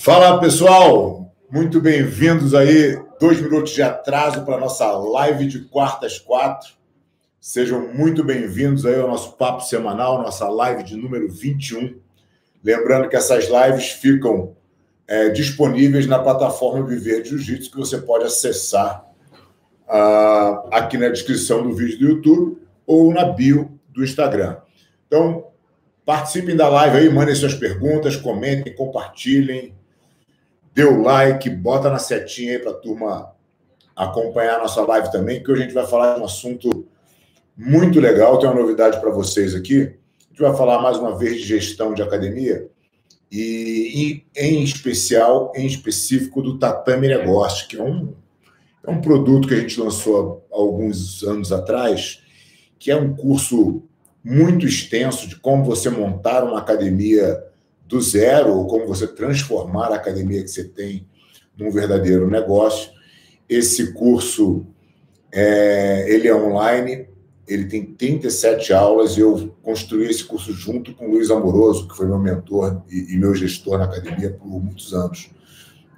Fala pessoal, muito bem-vindos aí. Dois minutos de atraso para a nossa live de quartas quatro. Sejam muito bem-vindos aí ao nosso papo semanal, nossa live de número 21. Lembrando que essas lives ficam é, disponíveis na plataforma Viver Jiu-Jitsu, que você pode acessar uh, aqui na descrição do vídeo do YouTube ou na bio do Instagram. Então, participem da live aí, mandem suas perguntas, comentem, compartilhem, dê o like, bota na setinha aí para a turma acompanhar a nossa live também, que hoje a gente vai falar de um assunto muito legal. Tem uma novidade para vocês aqui. A gente vai falar mais uma vez de gestão de academia e, e em especial, em específico, do Tatame Negócio, que é um, é um produto que a gente lançou há alguns anos atrás, que é um curso muito extenso de como você montar uma academia do zero, ou como você transformar a academia que você tem num verdadeiro negócio. Esse curso é, ele é online, ele tem 37 aulas e eu construí esse curso junto com o Luiz Amoroso, que foi meu mentor e, e meu gestor na academia por muitos anos.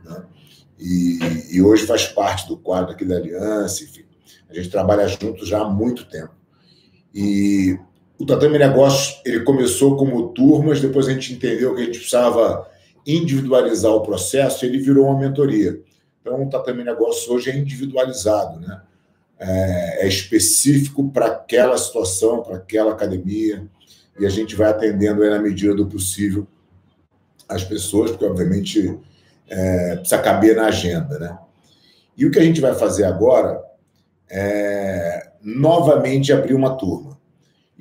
Né? E, e, hoje faz parte do quadro aqui da Aliança, enfim. A gente trabalha junto já há muito tempo. E o Tatame Negócios ele começou como turmas, depois a gente entendeu que a gente precisava individualizar o processo, ele virou uma mentoria. Então, o Tatame Negócios hoje é individualizado, né? é, é específico para aquela situação, para aquela academia, e a gente vai atendendo aí na medida do possível as pessoas, porque obviamente é, precisa caber na agenda, né? E o que a gente vai fazer agora é novamente abrir uma turma.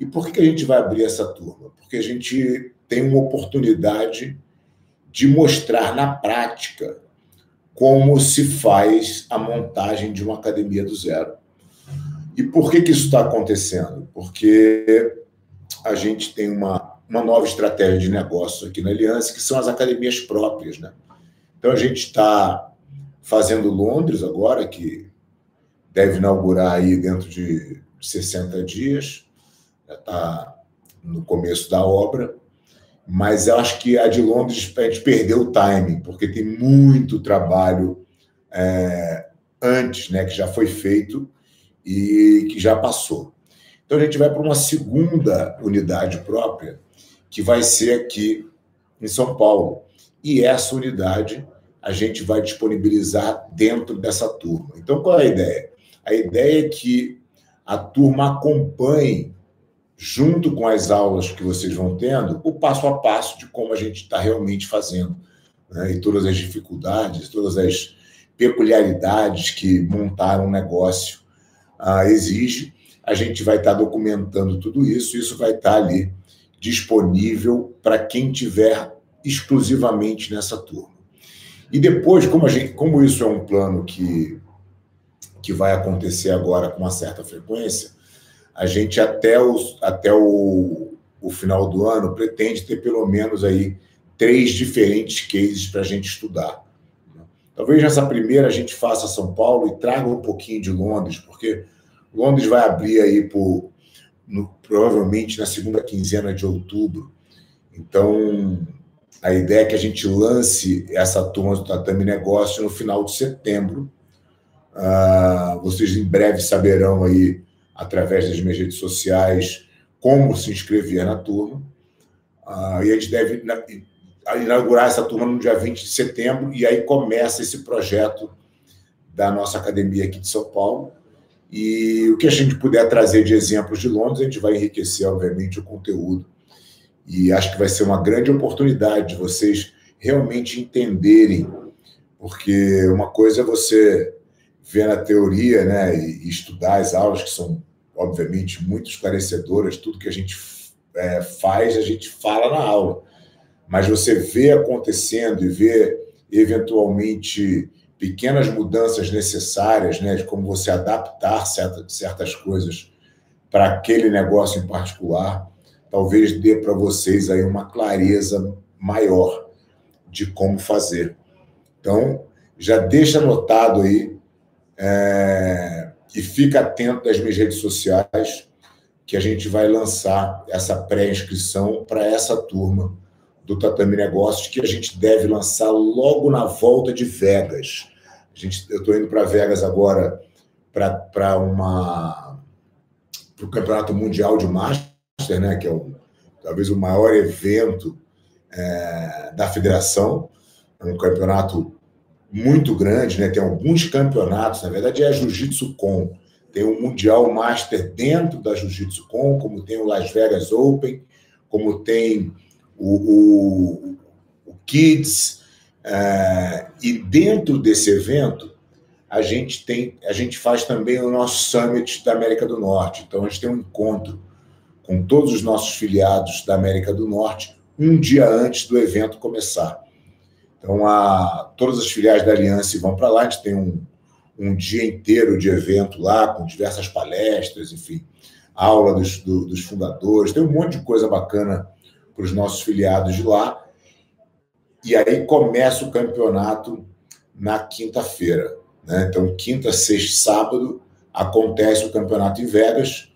E por que a gente vai abrir essa turma? Porque a gente tem uma oportunidade de mostrar na prática como se faz a montagem de uma academia do zero. E por que, que isso está acontecendo? Porque a gente tem uma, uma nova estratégia de negócio aqui na Aliança, que são as academias próprias. Né? Então, a gente está fazendo Londres agora, que deve inaugurar aí dentro de 60 dias já está no começo da obra, mas eu acho que a de Londres a gente perdeu o timing, porque tem muito trabalho é, antes, né, que já foi feito e que já passou. Então a gente vai para uma segunda unidade própria, que vai ser aqui em São Paulo. E essa unidade a gente vai disponibilizar dentro dessa turma. Então qual é a ideia? A ideia é que a turma acompanhe junto com as aulas que vocês vão tendo, o passo a passo de como a gente está realmente fazendo. Né? E todas as dificuldades, todas as peculiaridades que montar um negócio ah, exige. A gente vai estar tá documentando tudo isso, isso vai estar tá ali disponível para quem tiver exclusivamente nessa turma. E depois, como, a gente, como isso é um plano que, que vai acontecer agora com uma certa frequência, a gente até, os, até o, o final do ano pretende ter pelo menos aí três diferentes cases para a gente estudar. Talvez nessa primeira a gente faça São Paulo e traga um pouquinho de Londres, porque Londres vai abrir aí por, no, provavelmente na segunda quinzena de outubro. Então, a ideia é que a gente lance essa turma do Tatame Negócio no final de setembro. Uh, vocês em breve saberão aí através das minhas redes sociais como se inscrever na turma. Uh, e a gente deve inaugurar essa turma no dia 20 de setembro, e aí começa esse projeto da nossa academia aqui de São Paulo. E o que a gente puder trazer de exemplos de Londres, a gente vai enriquecer, obviamente, o conteúdo. E acho que vai ser uma grande oportunidade de vocês realmente entenderem, porque uma coisa é você ver na teoria né, e estudar as aulas, que são obviamente, muito esclarecedoras. Tudo que a gente é, faz, a gente fala na aula. Mas você vê acontecendo e vê, eventualmente, pequenas mudanças necessárias, né, de como você adaptar certas, certas coisas para aquele negócio em particular, talvez dê para vocês aí uma clareza maior de como fazer. Então, já deixa anotado aí é, e fica atento das minhas redes sociais, que a gente vai lançar essa pré-inscrição para essa turma do Tatame Negócios que a gente deve lançar logo na volta de Vegas. A gente, eu estou indo para Vegas agora para uma para o Campeonato Mundial de Master, né, que é o, talvez o maior evento é, da federação. É um campeonato muito grande, né? Tem alguns campeonatos, na verdade é a Jiu-Jitsu Com. Tem o Mundial Master dentro da Jiu-Jitsu Com, como tem o Las Vegas Open, como tem o, o, o Kids. É, e dentro desse evento, a gente tem, a gente faz também o nosso Summit da América do Norte. Então, a gente tem um encontro com todos os nossos filiados da América do Norte um dia antes do evento começar. Então, a, todas as filiais da Aliança vão para lá, a gente tem um, um dia inteiro de evento lá, com diversas palestras, enfim, aula dos, do, dos fundadores, tem um monte de coisa bacana para os nossos filiados de lá. E aí começa o campeonato na quinta-feira. Né? Então, quinta, sexta, sábado, acontece o campeonato em Vegas.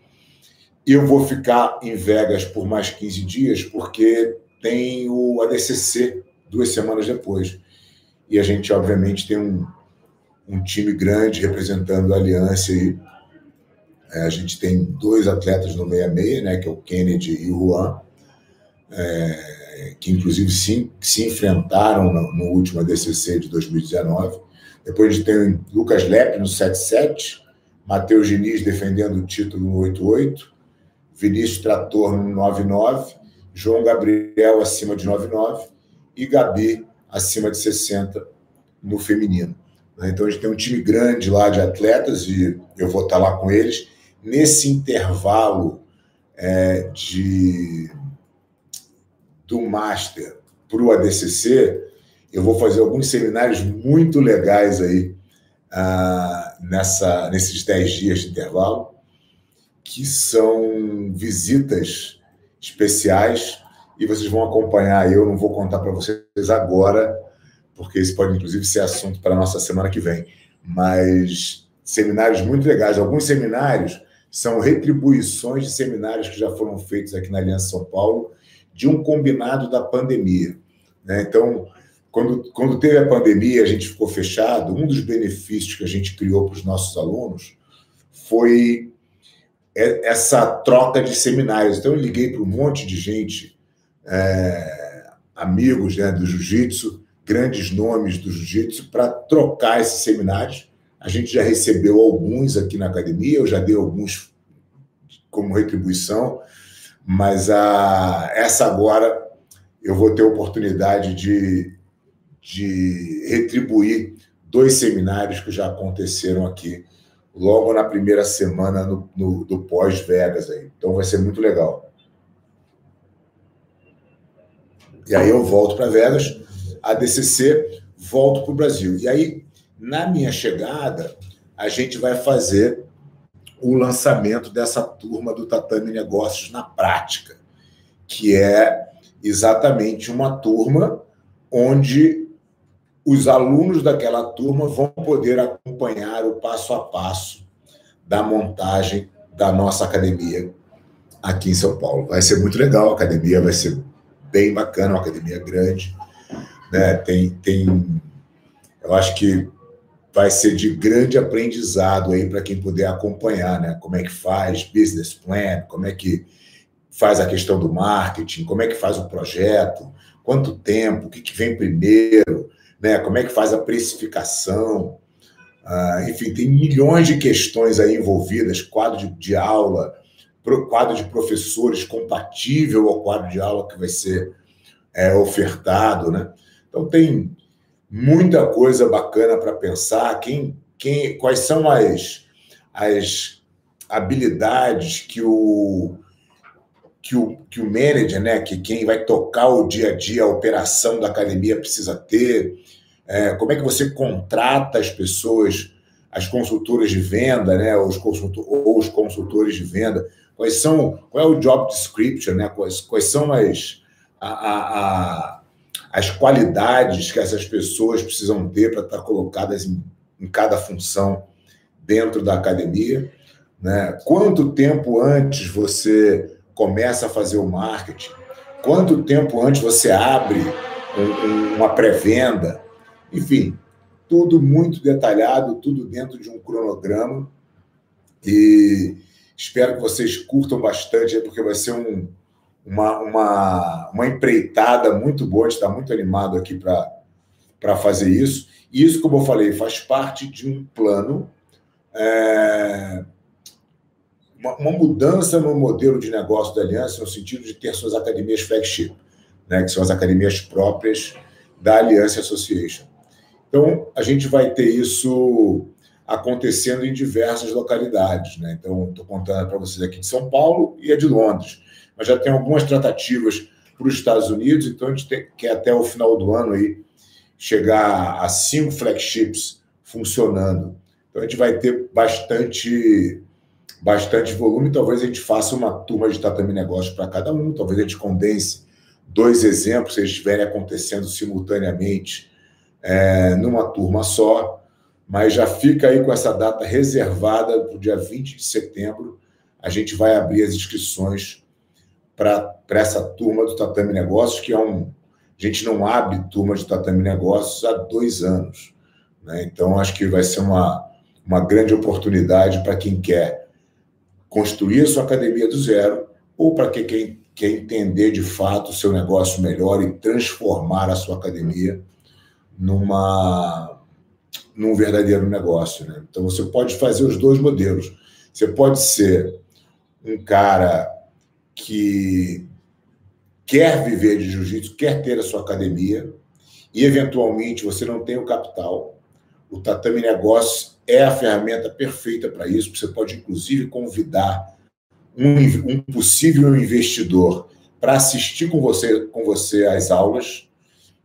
Eu vou ficar em Vegas por mais 15 dias, porque tem o ADCC duas semanas depois. E a gente, obviamente, tem um, um time grande representando a Aliança. E, é, a gente tem dois atletas no 66, né, que é o Kennedy e o Juan, é, que inclusive se, se enfrentaram no, no último ADCC de 2019. Depois a gente tem Lucas Lepe no 77, Matheus Diniz defendendo o título no 88, Vinícius Trator no 99, João Gabriel acima de 99 e Gabi acima de 60 no feminino. Né? Então a gente tem um time grande lá de atletas e eu vou estar lá com eles. Nesse intervalo é, de do Master para o ADCC, eu vou fazer alguns seminários muito legais aí ah, nessa, nesses 10 dias de intervalo, que são visitas especiais e vocês vão acompanhar. Eu não vou contar para vocês agora, porque isso pode inclusive ser assunto para a nossa semana que vem. Mas seminários muito legais. Alguns seminários são retribuições de seminários que já foram feitos aqui na Aliança São Paulo de um combinado da pandemia. Né? Então, quando, quando teve a pandemia, a gente ficou fechado. Um dos benefícios que a gente criou para os nossos alunos foi essa troca de seminários. Então, eu liguei para um monte de gente, é, amigos né, do jiu-jitsu, grandes nomes do jiu-jitsu, para trocar esses seminários. A gente já recebeu alguns aqui na academia, eu já dei alguns como retribuição, mas a, essa agora eu vou ter a oportunidade de, de retribuir dois seminários que já aconteceram aqui logo na primeira semana no, no, do pós-Vegas. Aí. Então vai ser muito legal. E aí eu volto para Vegas, a DCC, volto para o Brasil. E aí, na minha chegada, a gente vai fazer o lançamento dessa turma do Tatame Negócios na prática, que é exatamente uma turma onde os alunos daquela turma vão poder acompanhar o passo a passo da montagem da nossa academia aqui em São Paulo. Vai ser muito legal, a academia vai ser bem bacana, uma academia grande, né? Tem, tem, eu acho que vai ser de grande aprendizado aí para quem puder acompanhar, né? Como é que faz business plan, como é que faz a questão do marketing, como é que faz o projeto, quanto tempo, o que, que vem primeiro, né? Como é que faz a precificação? Ah, enfim, tem milhões de questões aí envolvidas, quadro de, de aula, quadro de professores compatível ao quadro de aula que vai ser é, ofertado, né? Então tem muita coisa bacana para pensar. Quem, quem, quais são as, as habilidades que o que o, que o manager, né, que quem vai tocar o dia a dia, a operação da academia precisa ter, é, como é que você contrata as pessoas, as consultoras de venda, né, os consultor, ou os consultores de venda, quais são, qual é o job description, né, quais, quais são as, a, a, a, as qualidades que essas pessoas precisam ter para estar colocadas em, em cada função dentro da academia, né? Quanto tempo antes você começa a fazer o marketing? quanto tempo antes você abre um, uma pré-venda, enfim, tudo muito detalhado, tudo dentro de um cronograma. E espero que vocês curtam bastante, porque vai ser um, uma, uma, uma empreitada muito boa. A gente está muito animado aqui para fazer isso. E isso, como eu falei, faz parte de um plano, é, uma, uma, mudança no modelo de negócio da Aliança, no sentido de ter suas academias flagship, né, que são as academias próprias da Aliança Association. Então, a gente vai ter isso acontecendo em diversas localidades. Né? Então, estou contando para vocês aqui de São Paulo e a de Londres. Mas já tem algumas tratativas para os Estados Unidos, então a gente tem, quer até o final do ano aí chegar a cinco flagships funcionando. Então a gente vai ter bastante bastante volume. Talvez a gente faça uma turma de tatame negócio para cada um. Talvez a gente condense dois exemplos, se eles estiverem acontecendo simultaneamente é, numa turma só. Mas já fica aí com essa data reservada para o dia 20 de setembro. A gente vai abrir as inscrições para essa turma do Tatame Negócios, que é um, a gente não abre turma de tatame negócios há dois anos. Né? Então, acho que vai ser uma, uma grande oportunidade para quem quer construir a sua academia do zero ou para quem quer entender de fato o seu negócio melhor e transformar a sua academia numa num verdadeiro negócio. Né? Então, você pode fazer os dois modelos. Você pode ser um cara que quer viver de jiu-jitsu, quer ter a sua academia e, eventualmente, você não tem o capital, o Tatame Negócio é a ferramenta perfeita para isso. Você pode, inclusive, convidar um, um possível investidor para assistir com você, com você às aulas,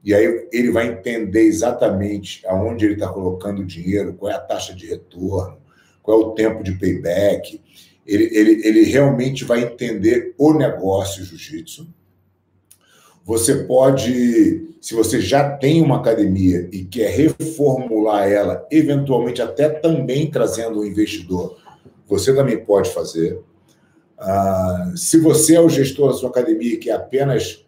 e aí ele vai entender exatamente aonde ele está colocando o dinheiro, qual é a taxa de retorno, qual é o tempo de payback. Ele, ele, ele realmente vai entender o negócio jiu-jitsu você pode, se você já tem uma academia e quer reformular ela, eventualmente até também trazendo um investidor, você também pode fazer. Ah, se você é o gestor da sua academia e quer apenas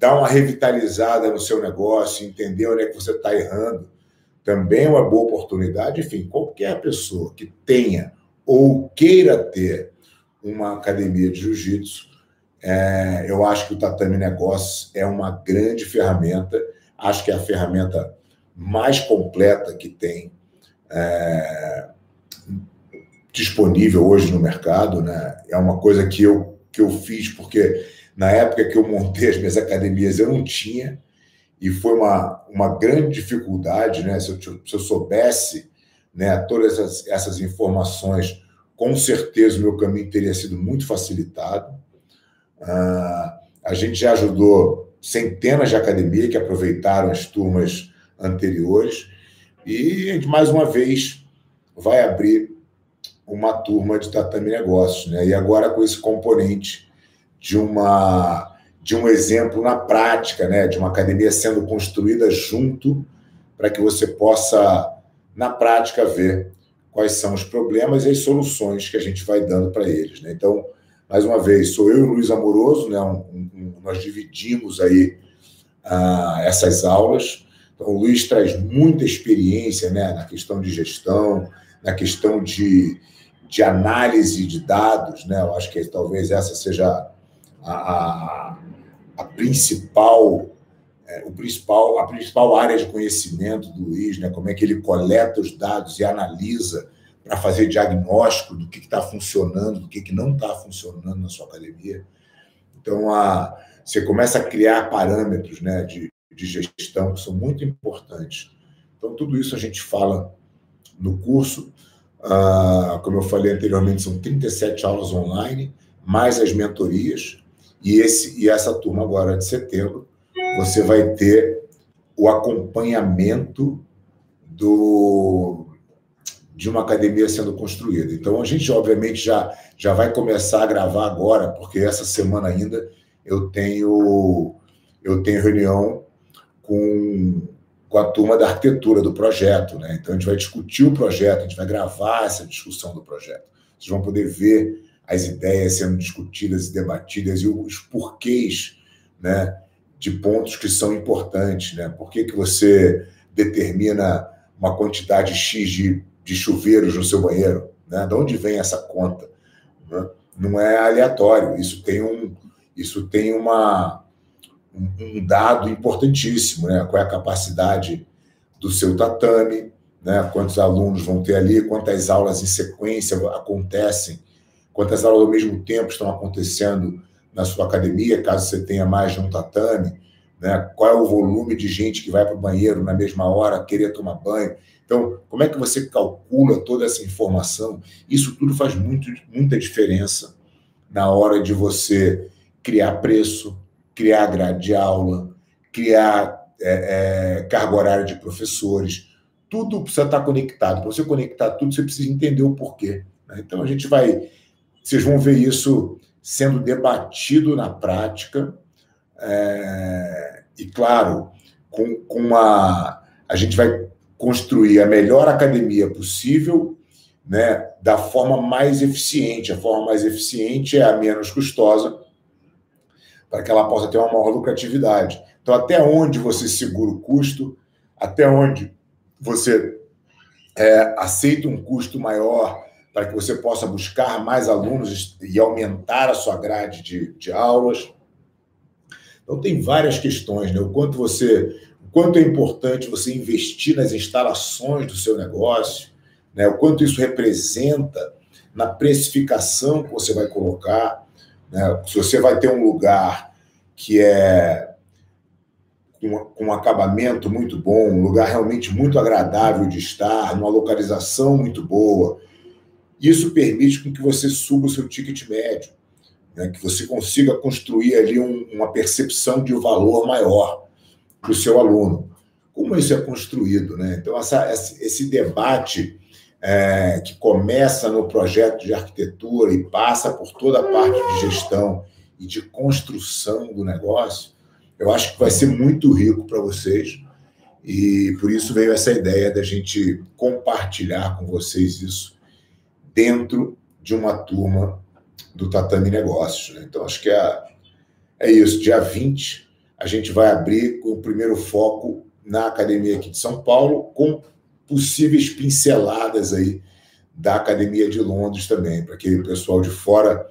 dar uma revitalizada no seu negócio, entender onde é que você está errando, também é uma boa oportunidade. Enfim, qualquer pessoa que tenha ou queira ter uma academia de jiu-jitsu é, eu acho que o Tatame Negócios é uma grande ferramenta, acho que é a ferramenta mais completa que tem é, disponível hoje no mercado. Né? É uma coisa que eu, que eu fiz porque na época que eu montei as minhas academias eu não tinha, e foi uma, uma grande dificuldade. Né? Se, eu, se eu soubesse né, todas essas, essas informações, com certeza o meu caminho teria sido muito facilitado. Ah, a gente já ajudou centenas de academias que aproveitaram as turmas anteriores e a gente, mais uma vez, vai abrir uma turma de tatame negócios, né? E agora com esse componente de uma de um exemplo na prática, né? De uma academia sendo construída junto para que você possa na prática ver quais são os problemas e as soluções que a gente vai dando para eles, né? Então, mais uma vez, sou eu e o Luiz Amoroso, né? Um, um, nós dividimos aí uh, essas aulas. Então, o Luiz traz muita experiência né, na questão de gestão, na questão de, de análise de dados. Né? Eu acho que talvez essa seja a, a, principal é, o principal, a principal área de conhecimento do Luiz, né? como é que ele coleta os dados e analisa para fazer diagnóstico do que está funcionando, do que, que não está funcionando na sua academia. Então, a, você começa a criar parâmetros né, de, de gestão que são muito importantes. Então, tudo isso a gente fala no curso. Ah, como eu falei anteriormente, são 37 aulas online, mais as mentorias. E, esse, e essa turma agora de setembro, você vai ter o acompanhamento do, de uma academia sendo construída. Então, a gente, obviamente, já, já vai começar a gravar agora, porque essa semana ainda eu tenho, eu tenho reunião com, com a turma da arquitetura do projeto. Né? Então, a gente vai discutir o projeto, a gente vai gravar essa discussão do projeto. Vocês vão poder ver as ideias sendo discutidas e debatidas e os porquês né, de pontos que são importantes. Né? Por que, que você determina uma quantidade X de, de chuveiros no seu banheiro? Né? De onde vem essa conta? Né? Não é aleatório, isso tem um, isso tem uma, um dado importantíssimo, né? Qual é a capacidade do seu tatame, né? Quantos alunos vão ter ali, quantas aulas em sequência acontecem, quantas aulas ao mesmo tempo estão acontecendo na sua academia, caso você tenha mais de um tatame, né? Qual é o volume de gente que vai para o banheiro na mesma hora, querer tomar banho? Então, como é que você calcula toda essa informação? Isso tudo faz muito, muita diferença na hora de você criar preço, criar grade de aula, criar é, é, carga horária de professores. Tudo precisa estar conectado. Para você conectar tudo, você precisa entender o porquê. Né? Então, a gente vai. Vocês vão ver isso sendo debatido na prática. É, e, claro, com, com uma. A gente vai construir a melhor academia possível, né, da forma mais eficiente. A forma mais eficiente é a menos custosa, para que ela possa ter uma maior lucratividade. Então, até onde você segura o custo, até onde você é, aceita um custo maior para que você possa buscar mais alunos e aumentar a sua grade de, de aulas. Então, tem várias questões, né? O quanto você quanto é importante você investir nas instalações do seu negócio, né? o quanto isso representa na precificação que você vai colocar. Né? Se você vai ter um lugar que é com um acabamento muito bom, um lugar realmente muito agradável de estar, numa localização muito boa, isso permite com que você suba o seu ticket médio, né? que você consiga construir ali um, uma percepção de valor maior para o seu aluno. Como isso é construído? Né? Então, essa, esse debate é, que começa no projeto de arquitetura e passa por toda a parte de gestão e de construção do negócio, eu acho que vai ser muito rico para vocês. E por isso veio essa ideia da gente compartilhar com vocês isso dentro de uma turma do Tatame Negócios. Né? Então, acho que é, é isso. Dia 20, a gente vai abrir com o primeiro foco na academia aqui de São Paulo, com possíveis pinceladas aí da academia de Londres também, para que o pessoal de fora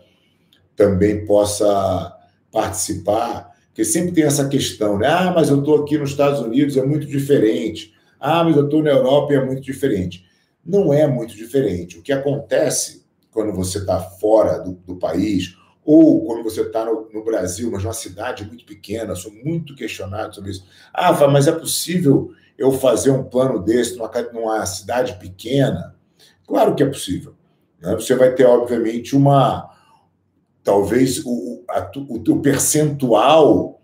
também possa participar, porque sempre tem essa questão, né? Ah, mas eu estou aqui nos Estados Unidos, é muito diferente. Ah, mas eu estou na Europa e é muito diferente. Não é muito diferente. O que acontece quando você está fora do, do país ou quando você está no, no, Brasil, mas numa cidade muito pequena, sou muito questionado sobre isso. Ah, mas é possível eu fazer um plano desse numa, numa cidade pequena? Claro que é possível. Né? Você vai ter, obviamente, uma. Talvez o, a, o, percentual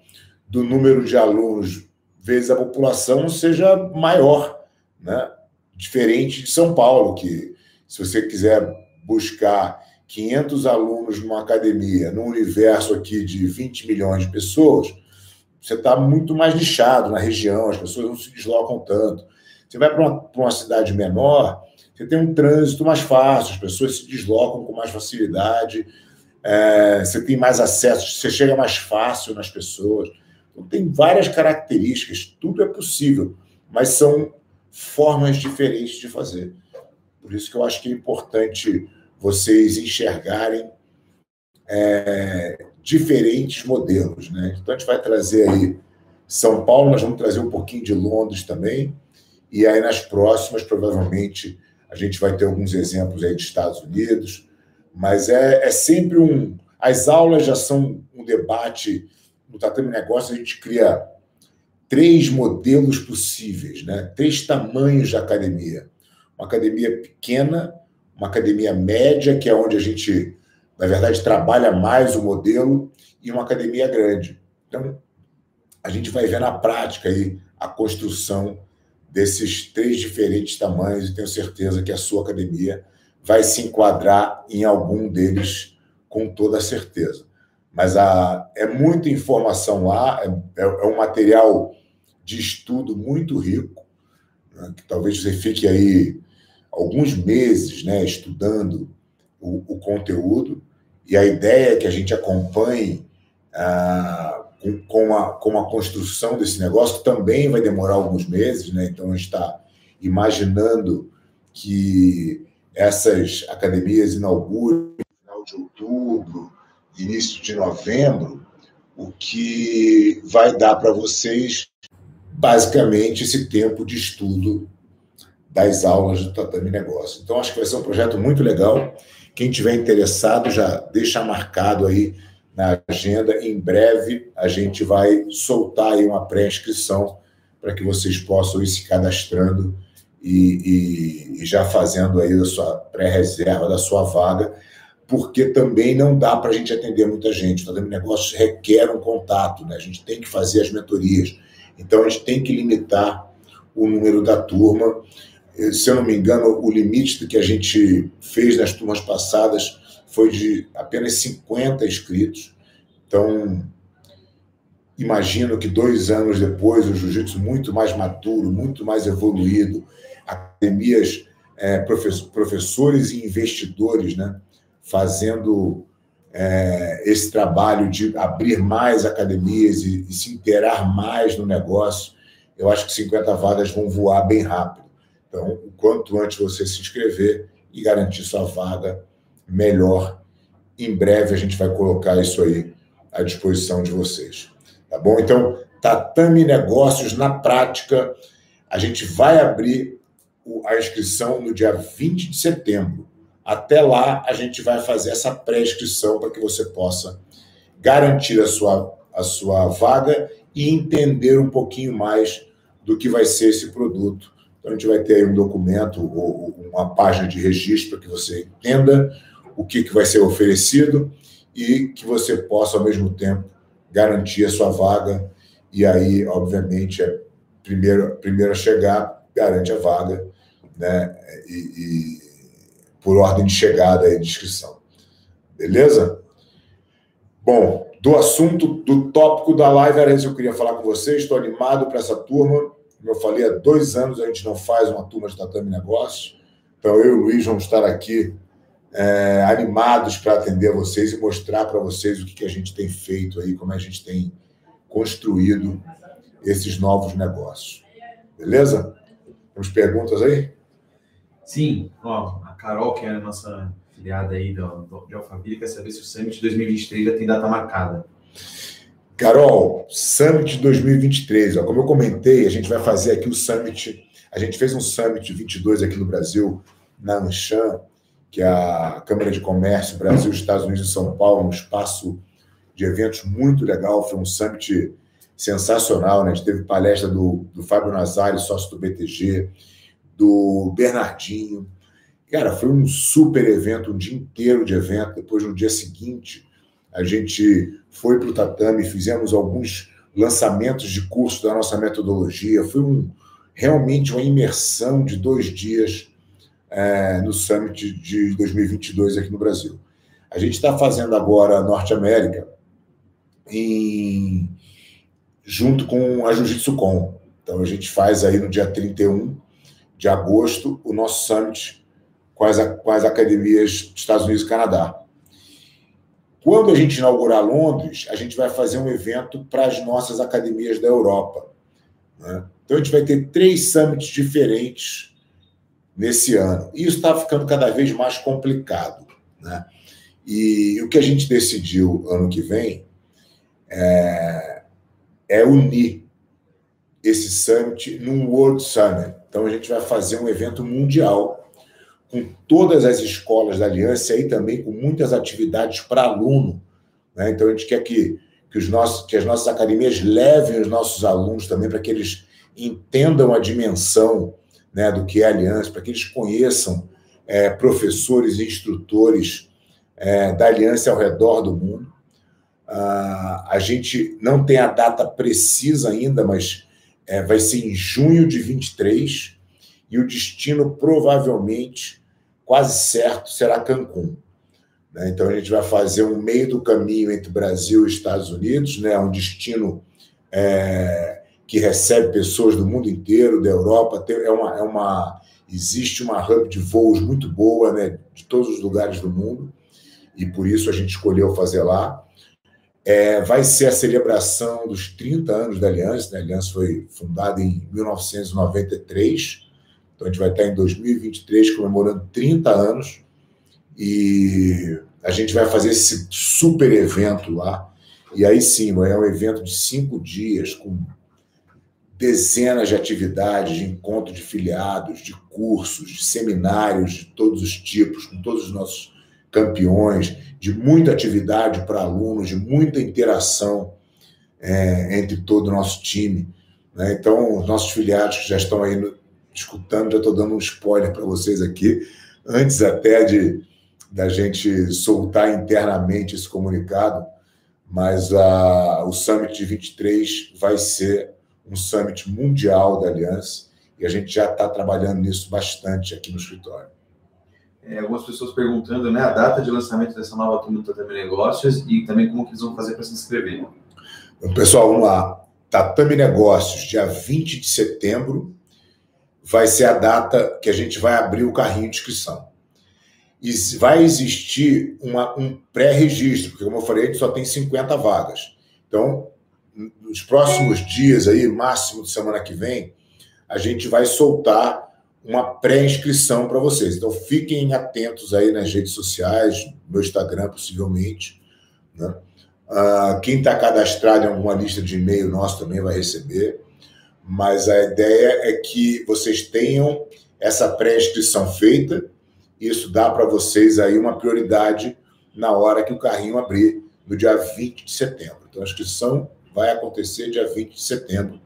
do número de alunos vezes a população seja maior, né? Diferente de São Paulo, que se você quiser buscar 500 alunos numa academia, num universo aqui de 20 milhões de pessoas, você está muito mais lixado na região, as pessoas não se deslocam tanto. Você vai para uma, uma, cidade menor, você tem um trânsito mais fácil, as pessoas se deslocam com mais facilidade, é, você tem mais acesso, você chega mais fácil nas pessoas. Então, tem várias características, tudo é possível, mas são formas diferentes de fazer. Por isso que eu acho que é importante vocês enxergarem é, diferentes modelos. Né? Então, a gente vai trazer aí São Paulo, nós vamos trazer um pouquinho de Londres também, e aí nas próximas, provavelmente, a gente vai ter alguns exemplos aí de Estados Unidos, mas é, é sempre um. As aulas já são um debate. No Tatame Negócio, a gente cria três modelos possíveis, né? três tamanhos de academia. Uma academia pequena, uma academia média, que é onde a gente, na verdade, trabalha mais o modelo, e uma academia grande. Então, a gente vai ver na prática aí a construção desses três diferentes tamanhos e tenho certeza que a sua academia vai se enquadrar em algum deles com toda certeza. Mas a, é muita informação lá, é, é, é um material de estudo muito rico, né, que talvez você fique aí alguns meses né, estudando o, o, conteúdo, e a ideia é que a gente acompanhe ah, com a, com a construção desse negócio, que também vai demorar alguns meses, né? Então a gente está imaginando que essas academias inaugurem no final de outubro, início de novembro, o que vai dar para vocês basicamente esse tempo de estudo das aulas do Tatame Negócio. Então, acho que vai ser um projeto muito legal. Quem tiver interessado, já deixa marcado aí na agenda. Em breve, a gente vai soltar aí uma pré-inscrição para que vocês possam ir se cadastrando e, e, e já fazendo aí a sua pré-reserva da sua vaga, porque também não dá para a gente atender muita gente. O Tatame Negócios requer um contato, né? A gente tem que fazer as mentorias. Então, a gente tem que limitar o número da turma se eu não me engano, o limite que a gente fez nas turmas passadas foi de apenas 50 inscritos. Então, imagino que dois anos depois, o jiu-jitsu muito mais maduro, muito mais evoluído, academias, é, professores e investidores né, fazendo é, esse trabalho de abrir mais academias e, e se interar mais no negócio, eu acho que 50 vagas vão voar bem rápido. Então, o quanto antes você se inscrever e garantir sua vaga, melhor. Em breve a gente vai colocar isso aí à disposição de vocês. Tá bom? Então, Tatame Negócios na prática, a gente vai abrir a inscrição no dia 20 de setembro. Até lá, a gente vai fazer essa pré-inscrição para que você possa garantir a sua, a sua vaga e entender um pouquinho mais do que vai ser esse produto então, a gente vai ter aí um documento ou uma página de registro para que você entenda o que, que vai ser oferecido e que você possa, ao mesmo tempo, garantir a sua vaga. E aí, obviamente, é primeiro, primeiro a chegar garante a vaga, né? E por ordem de chegada e de inscrição. Beleza? Bom, do assunto, do tópico da live, era isso que eu queria falar com vocês. Estou animado para essa turma. Como eu falei, há dois anos a gente não faz uma turma de tatame negócios. Então, eu e o Luiz vamos estar aqui é, animados para atender vocês e mostrar para vocês o que, que a gente tem feito aí, como a gente tem construído esses novos negócios. Beleza? Temos perguntas aí? Sim. Ó, Carol, que é a nossa filiada aí do, de Alphaville, quer saber se o Summit 2023 já tem data marcada. Carol, Summit 2023, ó, como eu comentei, a gente vai fazer aqui o Summit. A gente fez um Summit 22 aqui no Brasil, na Anshan, que é a Câmara de Comércio Brasil, Estados Unidos e São Paulo, um espaço de eventos muito legal. Foi um Summit sensacional, né? A gente teve palestra do, do Fábio Nazário, sócio do BTG, do Bernardinho. Cara, foi um super evento, um dia inteiro de evento. Depois, no dia seguinte, a gente foi para o tatame, fizemos alguns lançamentos de curso da nossa metodologia. Foi um, realmente uma imersão de dois dias é, no Summit de 2022 aqui no Brasil. A gente está fazendo agora Norte América em, junto com a Jiu-Jitsu Com. Então a gente faz aí no dia 31 de agosto o nosso Summit com as, com as academias dos Estados Unidos e Canadá. Quando a gente inaugurar Londres, a gente vai fazer um evento para as nossas academias da Europa. Né? Então, a gente vai ter três summits diferentes nesse ano. E isso está ficando cada vez mais complicado. Né? E o que a gente decidiu ano que vem é, é unir esse summit num World Summit. Então, a gente vai fazer um evento mundial com todas as escolas da Aliança e também com muitas atividades para aluno. Né? Então, a gente quer que, que, os nossos, que as nossas academias levem os nossos alunos também para que eles entendam a dimensão né, do que é a Aliança, para que eles conheçam é, professores e instrutores é, da Aliança ao redor do mundo. Ah, a gente não tem a data precisa ainda, mas é, vai ser em junho de 23 e o destino provavelmente quase certo será Cancún. Né? Então a gente vai fazer um meio do caminho entre Brasil e Estados Unidos, né? um destino é, que recebe pessoas do mundo inteiro, da Europa. é uma, é uma, existe uma hub de voos muito boa né? de todos os lugares do mundo, e por isso a gente escolheu fazer lá. É, vai ser a celebração dos 30 anos da Aliança. Né? A Aliança foi fundada em 1993, então a gente vai estar em 2023 comemorando 30 anos e a gente vai fazer esse super evento lá. E aí sim, é um evento de cinco dias com dezenas de atividades, de encontro de filiados, de cursos, de seminários de todos os tipos, com todos os nossos campeões, de muita atividade para alunos, de muita interação é, entre todo o nosso time. Né? Então, os nossos filiados que já estão aí no, escutando, já estou dando um spoiler para vocês aqui, antes até de da gente soltar internamente esse comunicado, mas a, o Summit de 23 vai ser um summit mundial da Aliança e a gente já está trabalhando nisso bastante aqui no escritório. É, algumas pessoas perguntando né, a data de lançamento dessa nova turma do Tatame Negócios e também como que eles vão fazer para se inscrever. Então, pessoal, vamos lá. Tatame Negócios, dia 20 de setembro, vai ser a data que a gente vai abrir o carrinho de inscrição. E vai existir uma, um pré-registro, porque, como eu falei, a gente só tem 50 vagas. Então, nos próximos dias, aí, máximo de semana que vem, a gente vai soltar uma pré-inscrição para vocês. Então, fiquem atentos aí nas redes sociais, no Instagram, possivelmente. Né? Uh, quem está cadastrado em alguma lista de e-mail nosso também vai receber. Mas a ideia é que vocês tenham essa pré-inscrição feita. Isso dá para vocês aí uma prioridade na hora que o carrinho abrir, no dia 20 de setembro. Então, a inscrição vai acontecer dia 20 de setembro,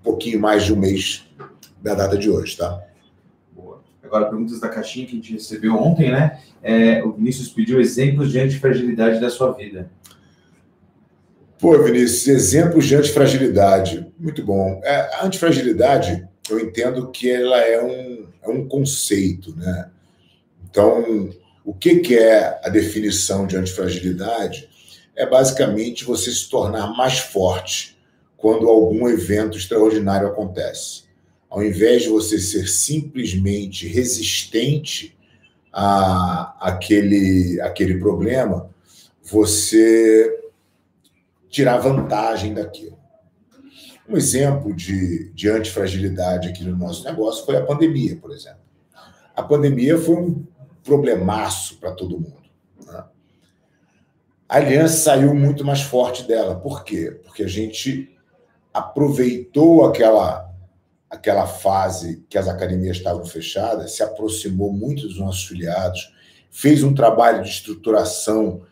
um pouquinho mais de um mês da data de hoje, tá? Boa. Agora, perguntas da caixinha que a gente recebeu ontem, né? É, o Vinícius pediu exemplos de antifragilidade da sua vida. Pô, Vinícius, exemplos de antifragilidade. Muito bom. É, a antifragilidade, eu entendo que ela é um, é um conceito, né? Então, o que, que é a definição de antifragilidade? é basicamente você se tornar mais forte quando algum evento extraordinário acontece. Ao invés de você ser simplesmente resistente a aquele, aquele problema, você tirar vantagem daquilo. Um exemplo de, de antifragilidade aqui no nosso negócio foi a pandemia, por exemplo. A pandemia foi um problemaço para todo mundo. A aliança saiu muito mais forte dela. Por quê? Porque a gente aproveitou aquela aquela fase que as academias estavam fechadas, se aproximou muito dos nossos filiados, fez um trabalho de estruturação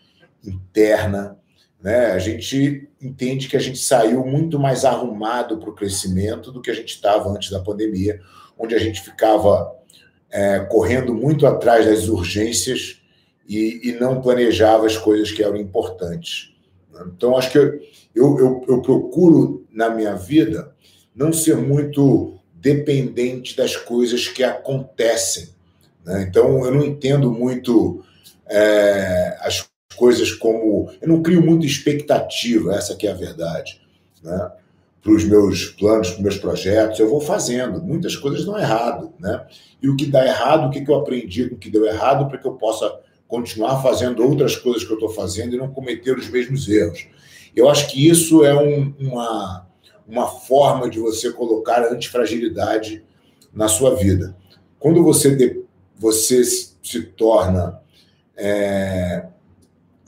interna, né? A gente entende que a gente saiu muito mais arrumado para o crescimento do que a gente estava antes da pandemia, onde a gente ficava é, correndo muito atrás das urgências e, e não planejava as coisas que eram importantes. Então, acho que eu, eu, eu procuro, na minha vida, não ser muito dependente das coisas que acontecem. Né? Então, eu não entendo muito é, as coisas como. Eu não crio muita expectativa, essa que é a verdade. Né? Para os meus planos, para os meus projetos, eu vou fazendo. Muitas coisas dão errado. Né? E o que dá errado, o que, que eu aprendi com o que deu errado, para que eu possa continuar fazendo outras coisas que eu estou fazendo e não cometer os mesmos erros. Eu acho que isso é um, uma, uma forma de você colocar antifragilidade na sua vida. Quando você, de, você se torna. É,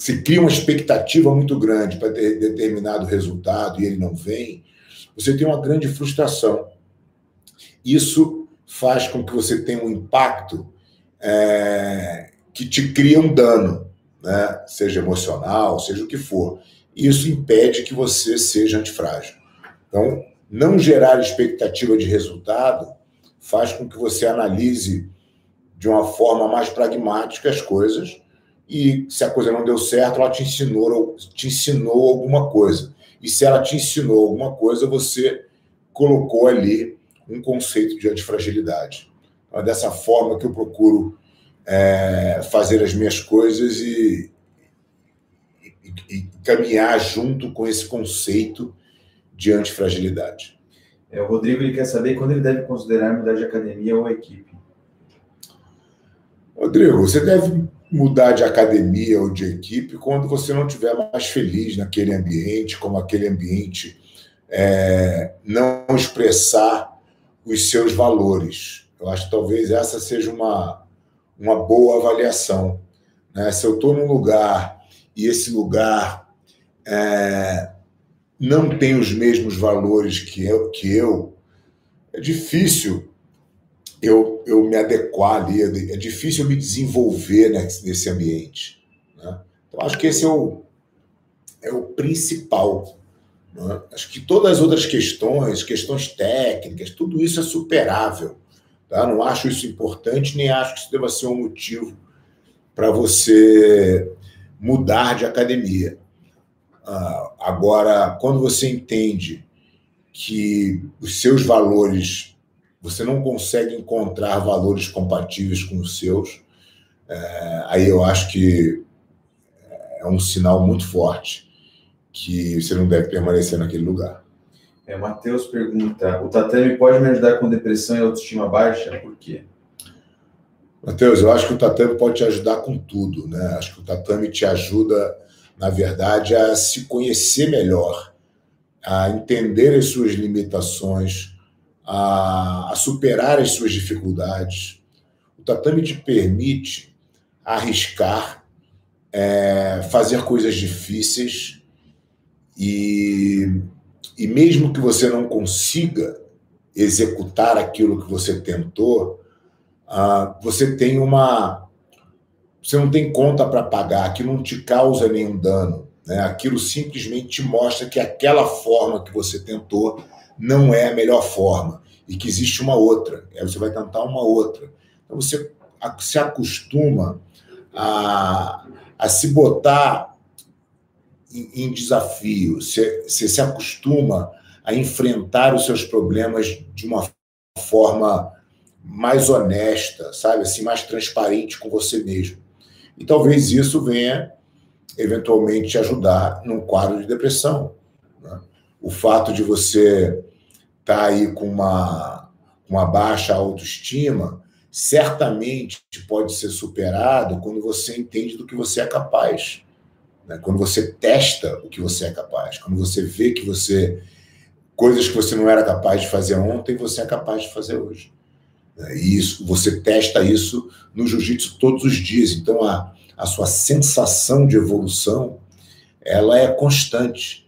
se cria uma expectativa muito grande para ter determinado resultado e ele não vem, você tem uma grande frustração. Isso faz com que você tenha um impacto é, que te cria um dano, né? seja emocional, seja o que for. Isso impede que você seja antifrágil. Então, não gerar expectativa de resultado faz com que você analise de uma forma mais pragmática as coisas e se a coisa não deu certo, ela te ensinou, te ensinou alguma coisa. E se ela te ensinou alguma coisa, você colocou ali um conceito de antifragilidade. Então, é dessa forma que eu procuro é, fazer as minhas coisas e, e, e, caminhar junto com esse conceito de antifragilidade. É, o Rodrigo ele quer saber quando ele deve considerar mudar de academia ou equipe. Rodrigo, você deve mudar de academia ou de equipe quando você não estiver mais feliz naquele ambiente, como aquele ambiente é, não expressar os seus valores. Eu acho que talvez essa seja uma, uma boa avaliação. Né? Se eu estou num lugar e esse lugar é, não tem os mesmos valores que eu, que eu é difícil eu, eu me adequar ali, é difícil eu me desenvolver nesse, ambiente. Né? Então, acho que esse é o, é o principal. Né? Acho que todas as outras questões, questões técnicas, tudo isso é superável. Tá? Não acho isso importante, nem acho que isso deva ser um motivo para você mudar de academia. Uh, agora, quando você entende que os seus valores, você não consegue encontrar valores compatíveis com os seus, é, aí eu acho que é um sinal muito forte que você não deve permanecer naquele lugar. É, Matheus pergunta: o tatame pode me ajudar com depressão e autoestima baixa? Por quê? Matheus, eu acho que o tatame pode te ajudar com tudo, né? Acho que o tatame te ajuda, na verdade, a se conhecer melhor, a entender as suas limitações, a, a superar as suas dificuldades. O tatame te permite arriscar, é, fazer coisas difíceis e, e mesmo que você não consiga executar aquilo que você tentou, ah, você tem uma. Você não tem conta para pagar, aquilo não te causa nenhum dano. Né? Aquilo simplesmente te mostra que aquela forma que você tentou não é a melhor forma e que existe uma outra. Aí você vai tentar uma outra. Então você se acostuma a, a se botar em, em desafio, você, se acostuma a enfrentar os seus problemas de uma forma mais honesta, sabe? Assim, mais transparente com você mesmo. E talvez isso venha, eventualmente, te ajudar num quadro de depressão. Né? O fato de você estar tá aí com uma, uma baixa autoestima certamente pode ser superado quando você entende do que você é capaz. Né? Quando você testa o que você é capaz. Quando você vê que você. coisas que você não era capaz de fazer ontem, você é capaz de fazer hoje. Né? E isso, você testa isso no jiu-jitsu todos os dias. Então, a, a sua sensação de evolução, ela é constante.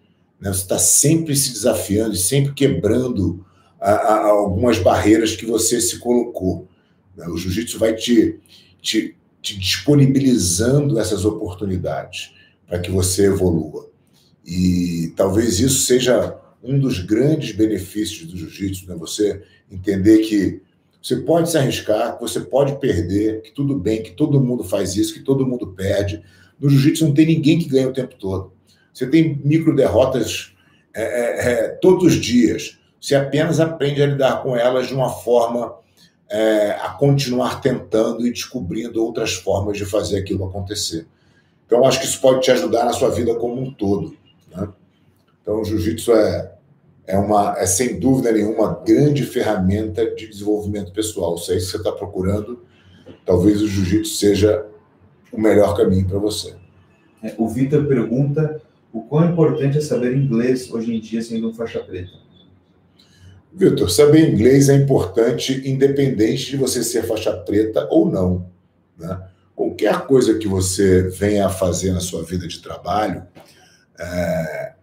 Né? Você está sempre se desafiando e sempre quebrando a, a, algumas barreiras que você se colocou. Né? O jiu-jitsu vai te, te, te disponibilizando essas oportunidades para que você evolua. E talvez isso seja um dos grandes benefícios do jiu-jitsu, né? Você entender que você pode se arriscar, que você pode perder, que tudo bem, que todo mundo faz isso, que todo mundo perde. No jiu-jitsu não tem ninguém que ganha o tempo todo. Você tem micro derrotas é, é, é, todos os dias. Você apenas aprende a lidar com elas de uma forma é, a continuar tentando e descobrindo outras formas de fazer aquilo acontecer. Então, acho que isso pode te ajudar na sua vida como um todo. Né? Então, o jiu-jitsu é, é, uma, é sem dúvida nenhuma grande ferramenta de desenvolvimento pessoal. Se é isso que você está procurando, talvez o jiu-jitsu seja o melhor caminho para você. É, o Vitor pergunta o quão importante é saber inglês hoje em dia sendo um faixa preta. Vitor, saber inglês é importante independente de você ser faixa preta ou não. Né? Qualquer coisa que você venha a fazer na sua vida de trabalho, é,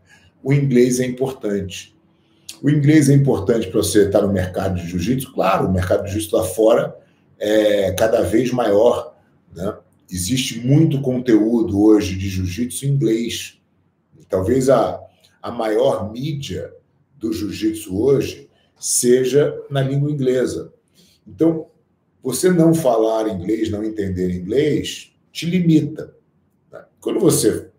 o inglês é importante. O inglês é importante para você estar no mercado de jiu-jitsu? Claro, o mercado de jiu-jitsu lá fora é cada vez maior. Né? Existe muito conteúdo hoje de jiu-jitsu em inglês. Talvez a, a maior mídia do jiu-jitsu hoje seja na língua inglesa. Então, você não falar inglês, não entender inglês, te limita. Né? Quando você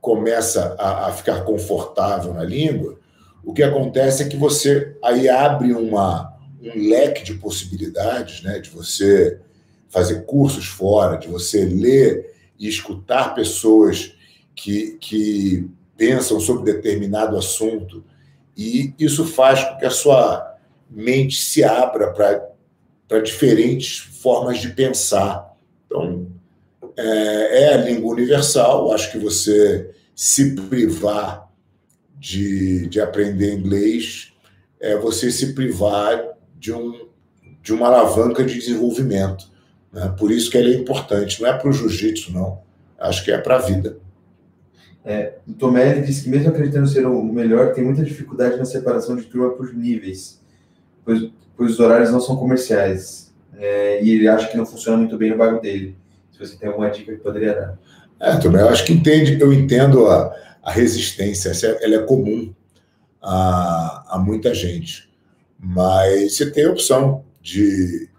começa a, a ficar confortável na língua, o que acontece é que você aí abre uma, um leque de possibilidades, né, de você fazer cursos fora, de você ler e escutar pessoas que, que pensam sobre determinado assunto, e isso faz com que a sua mente se abra para diferentes formas de pensar. Então, é, é a língua universal. Acho que você se privar de, de aprender inglês é você se privar de, um, de uma alavanca de desenvolvimento. Né? Por isso que ele é importante. Não é para o jiu-jitsu, não. Acho que é para a vida. É, o Tomé disse que, mesmo acreditando ser o melhor, tem muita dificuldade na separação de turma por níveis, pois, pois os horários não são comerciais. É, e ele acha que não funciona muito bem no bairro dele. Se você tem alguma dica que poderia dar. É, Tomé, eu acho que entende, eu entendo a, a resistência, ela é comum a, a muita gente. Mas você tem a opção de,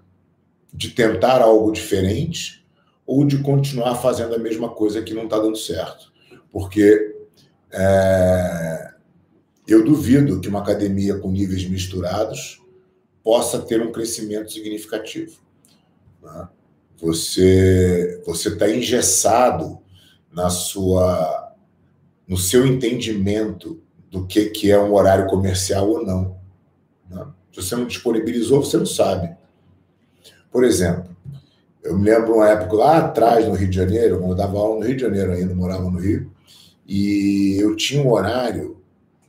de tentar algo diferente ou de continuar fazendo a mesma coisa que não está dando certo. Porque é, eu duvido que uma academia com níveis misturados possa ter um crescimento significativo. Né? Você você está engessado na sua no seu entendimento do que, que é um horário comercial ou não. Né? Se você não disponibilizou, você não sabe. Por exemplo, eu me lembro uma época lá atrás, no Rio de Janeiro, quando eu dava aula no Rio de Janeiro ainda, morava no Rio, e eu tinha um horário,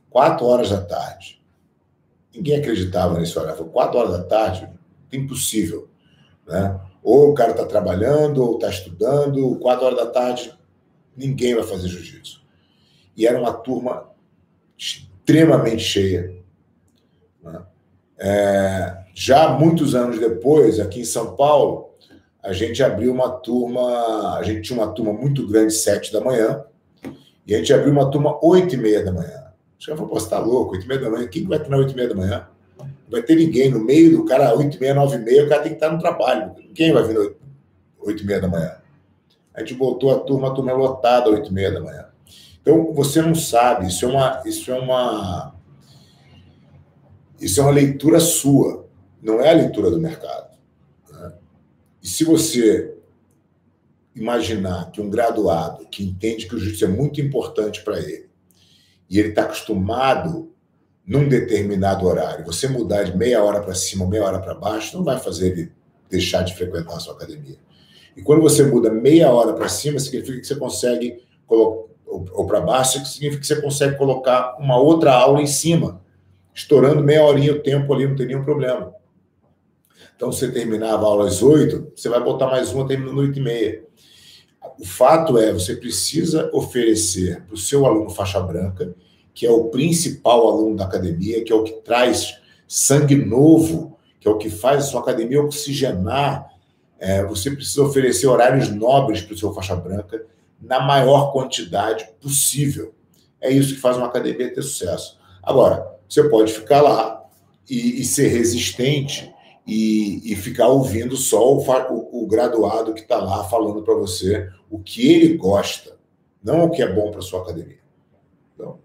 quatro horas da tarde. Ninguém acreditava nesse horário. Foi quatro horas da tarde, impossível. Né? Ou o cara está trabalhando, ou está estudando, quatro horas da tarde, ninguém vai fazer jiu-jitsu. E era uma turma extremamente cheia. Né? É, já muitos anos depois, aqui em São Paulo, a gente abriu uma turma, a gente tinha uma turma muito grande, sete da manhã, e a gente abriu uma turma oito e meia da manhã. Os caras falaram, pô, você tá louco, oito e meia da manhã, quem vai treinar oito e meia da manhã? Não vai ter ninguém, no meio do cara, oito e meia, nove e meia, o cara tem que estar no trabalho, ninguém vai vir oito e meia da manhã. A gente botou a turma, a turma é lotada oito e meia da manhã. Então, você não sabe, isso é uma, isso é uma, isso é uma leitura sua, não é a leitura do mercado. Né? E se você imaginar que um graduado que entende que o jiu-jitsu é muito importante para ele, e ele está acostumado num determinado horário, você mudar de meia hora para cima, meia hora para baixo, não vai fazer ele deixar de frequentar a sua academia. E quando você muda meia hora para cima, significa que você consegue ou, para baixo, significa que você consegue colocar uma outra aula em cima, estourando meia horinha o tempo ali, não tem nenhum problema. Então, você terminava a aula às oito, você vai botar mais uma terminando oito e meia. O fato é, você precisa oferecer para o seu aluno faixa branca, que é o principal aluno da academia, que é o que traz sangue novo, que é o que faz a sua academia oxigenar. É, você precisa oferecer horários nobres para o seu faixa branca, na maior quantidade possível. É isso que faz uma academia ter sucesso. Agora, você pode ficar lá e, e ser resistente e, e, ficar ouvindo só o, o, o graduado que está lá falando para você o que ele gosta, não o que é bom para sua academia. Então,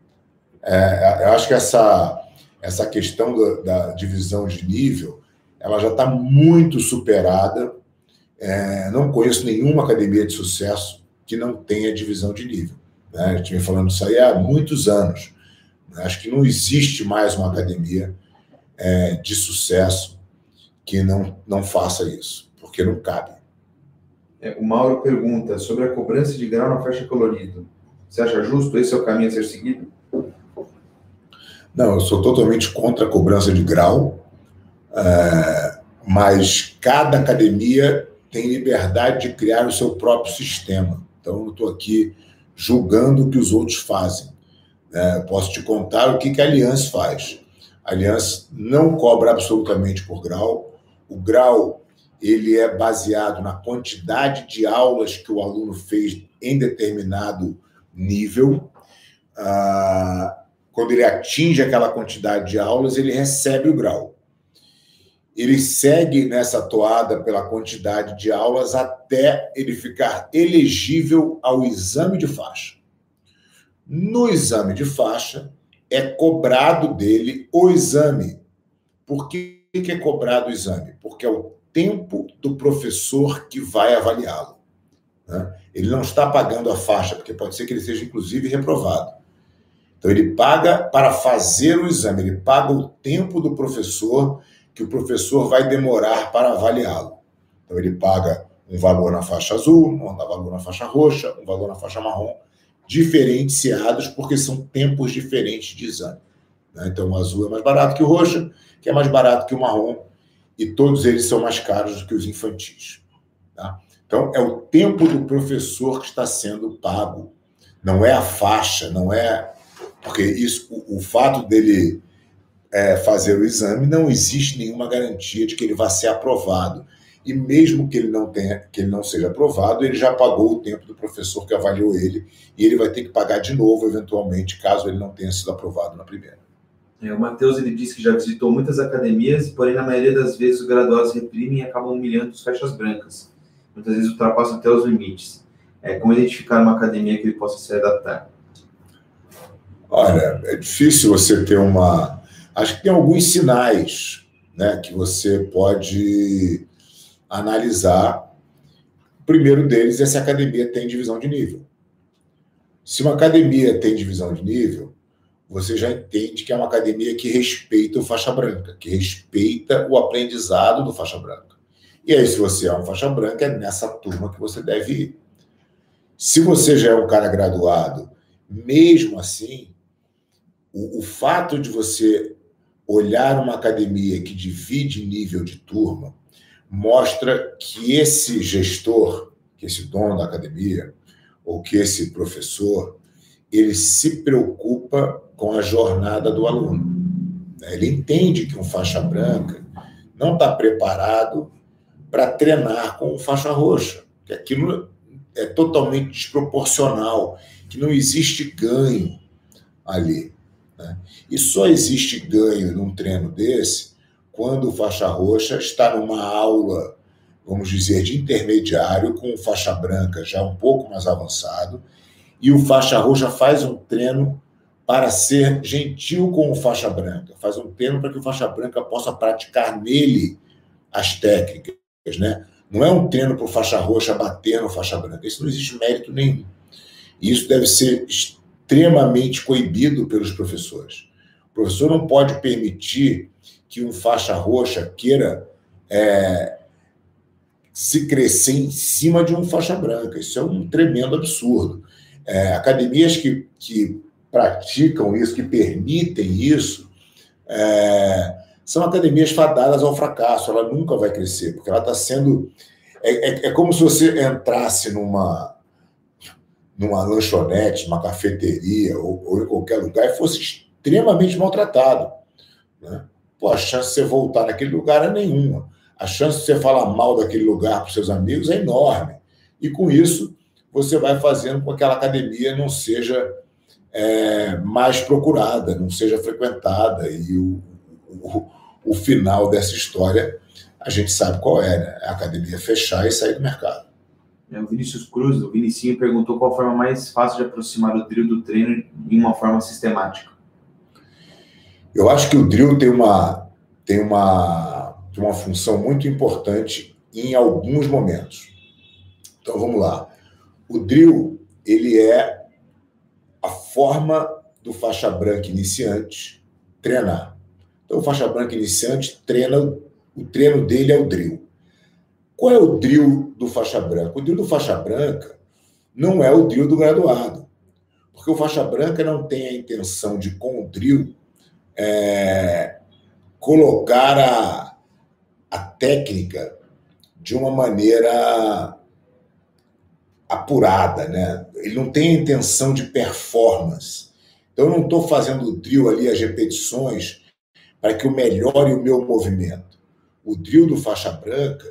é, eu acho que essa, essa questão da, da divisão de nível ela já está muito superada. É, não conheço nenhuma academia de sucesso que não tenha divisão de nível. Né? Gente vem falando isso aí há muitos anos. Né? Acho que não existe mais uma academia é, de sucesso que não, não faça isso, porque não cabe. É, o Mauro pergunta sobre a cobrança de grau na faixa colorida. Você acha justo? Esse é o caminho a ser seguido? Não, eu sou totalmente contra a cobrança de grau, é, mas cada academia tem liberdade de criar o seu próprio sistema. Então, eu estou aqui julgando o que os outros fazem. É, posso te contar o que, que a Aliança faz. A Aliança não cobra absolutamente por grau. O grau ele é baseado na quantidade de aulas que o aluno fez em determinado nível. Ah, quando ele atinge aquela quantidade de aulas, ele recebe o grau ele segue nessa toada pela quantidade de aulas até ele ficar elegível ao exame de faixa. No exame de faixa, é cobrado dele o exame. Por que é cobrado o exame? Porque é o tempo do professor que vai avaliá-lo. Né? Ele não está pagando a faixa, porque pode ser que ele seja, inclusive, reprovado. Então, ele paga para fazer o exame, ele paga o tempo do professor que o professor vai demorar para avaliá-lo. Então, ele paga um valor na faixa azul, um valor na faixa roxa, um valor na faixa marrom, diferenciados porque são tempos diferentes de exame. Né? Então, o azul é mais barato que o roxo, que é mais barato que o marrom, e todos eles são mais caros do que os infantis. Tá? Então, é o tempo do professor que está sendo pago, não é a faixa, não é. Porque isso, o, o fato dele é, fazer o exame, não existe nenhuma garantia de que ele vá ser aprovado e mesmo que ele não tenha, que ele não seja aprovado, ele já pagou o tempo do professor que avaliou ele e ele vai ter que pagar de novo, eventualmente, caso ele não tenha sido aprovado na primeira. É, o Matheus ele disse que já visitou muitas academias, porém na maioria das vezes os graduados reprimem e acabam humilhando os faixas brancas. Muitas vezes ultrapassam até os limites. É, como identificar uma academia que ele possa se adaptar? Olha, é difícil você ter uma. Acho que tem alguns sinais né, que você pode analisar. O primeiro deles é se a academia tem divisão de nível. Se uma academia tem divisão de nível, você já entende que é uma academia que respeita o faixa branca, que respeita o aprendizado do faixa branca. E aí, se você é um faixa branca, é nessa turma que você deve ir. Se você já é um cara graduado, mesmo assim, o, o fato de você olhar uma academia que divide nível de turma mostra que esse gestor, que esse dono da academia, ou que esse professor, ele se preocupa com a jornada do aluno. Ele entende que um faixa branca não está preparado para treinar com um faixa roxa, que aquilo é totalmente desproporcional, que não existe ganho ali. Né? E só existe ganho num treino desse quando o faixa roxa está numa aula, vamos dizer, de intermediário, com o faixa branca já um pouco mais avançado, e o faixa roxa faz um treino para ser gentil com o faixa branca, faz um treino para que o faixa branca possa praticar nele as técnicas, né? Não é um treino para o faixa roxa bater no faixa branca, isso não existe mérito nenhum. E isso deve ser extremamente coibido pelos professores. O professor não pode permitir que um faixa roxa queira é, se crescer em cima de um faixa branca. Isso é um tremendo absurdo. É, academias que, que praticam isso, que permitem isso, é, são academias fadadas ao fracasso. Ela nunca vai crescer, porque ela está sendo. É, é, é, como se você entrasse numa, numa lanchonete, numa cafeteria ou, ou em qualquer lugar e fosse extremamente maltratado. Né? pô, a chance de você voltar naquele lugar é nenhuma. A chance de você falar mal daquele lugar para seus amigos é enorme. E com isso, você vai fazendo com que aquela academia não seja é, mais procurada, não seja frequentada. E o, o, o, final dessa história, a gente sabe qual é, né? A academia fechar e sair do mercado. É, o Vinícius Cruz, o Vinicinho, perguntou qual a forma mais fácil de aproximar o drill do treino em uma forma sistemática. Eu acho que o drill tem uma, tem uma, tem uma função muito importante em alguns momentos. Então vamos lá. O drill ele é forma do faixa branca iniciante treinar. Então o faixa branca iniciante treina, o treino dele é o drill. Qual é o drill do faixa branca? O drill do faixa branca não é o drill do graduado. Porque o faixa branca não tem a intenção de, com o drill, é, colocar a, a técnica de uma maneira apurada, né? Ele não tem intenção de performance. Então, eu não estou fazendo o drill ali, as repetições, para que eu melhore o meu movimento. O drill do faixa branca,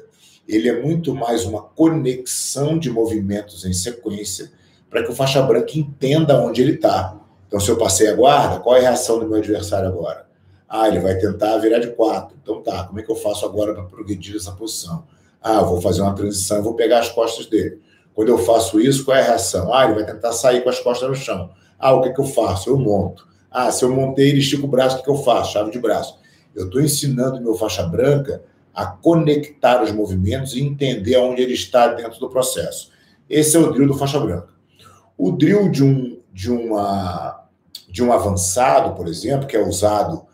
ele é muito mais uma conexão de movimentos em sequência para que o faixa branca entenda onde ele está. Então, se eu passei a guarda, qual é a reação do meu adversário agora? Ah, ele vai tentar virar de quatro. Então tá, como é que eu faço agora para progredir essa posição? Ah, vou fazer uma transição, vou pegar as costas dele. Quando eu faço isso, qual é a reação? Ah, ele vai tentar sair com as costas no chão. Ah, o que, é que eu faço? Eu monto. Ah, se eu montei, ele estica o braço, o que, que eu faço? Chave de braço. Eu estou ensinando meu faixa branca a conectar os movimentos e entender onde ele está dentro do processo. Esse é o drill do faixa branca. O drill de um, de uma de um avançado, por exemplo, que é usado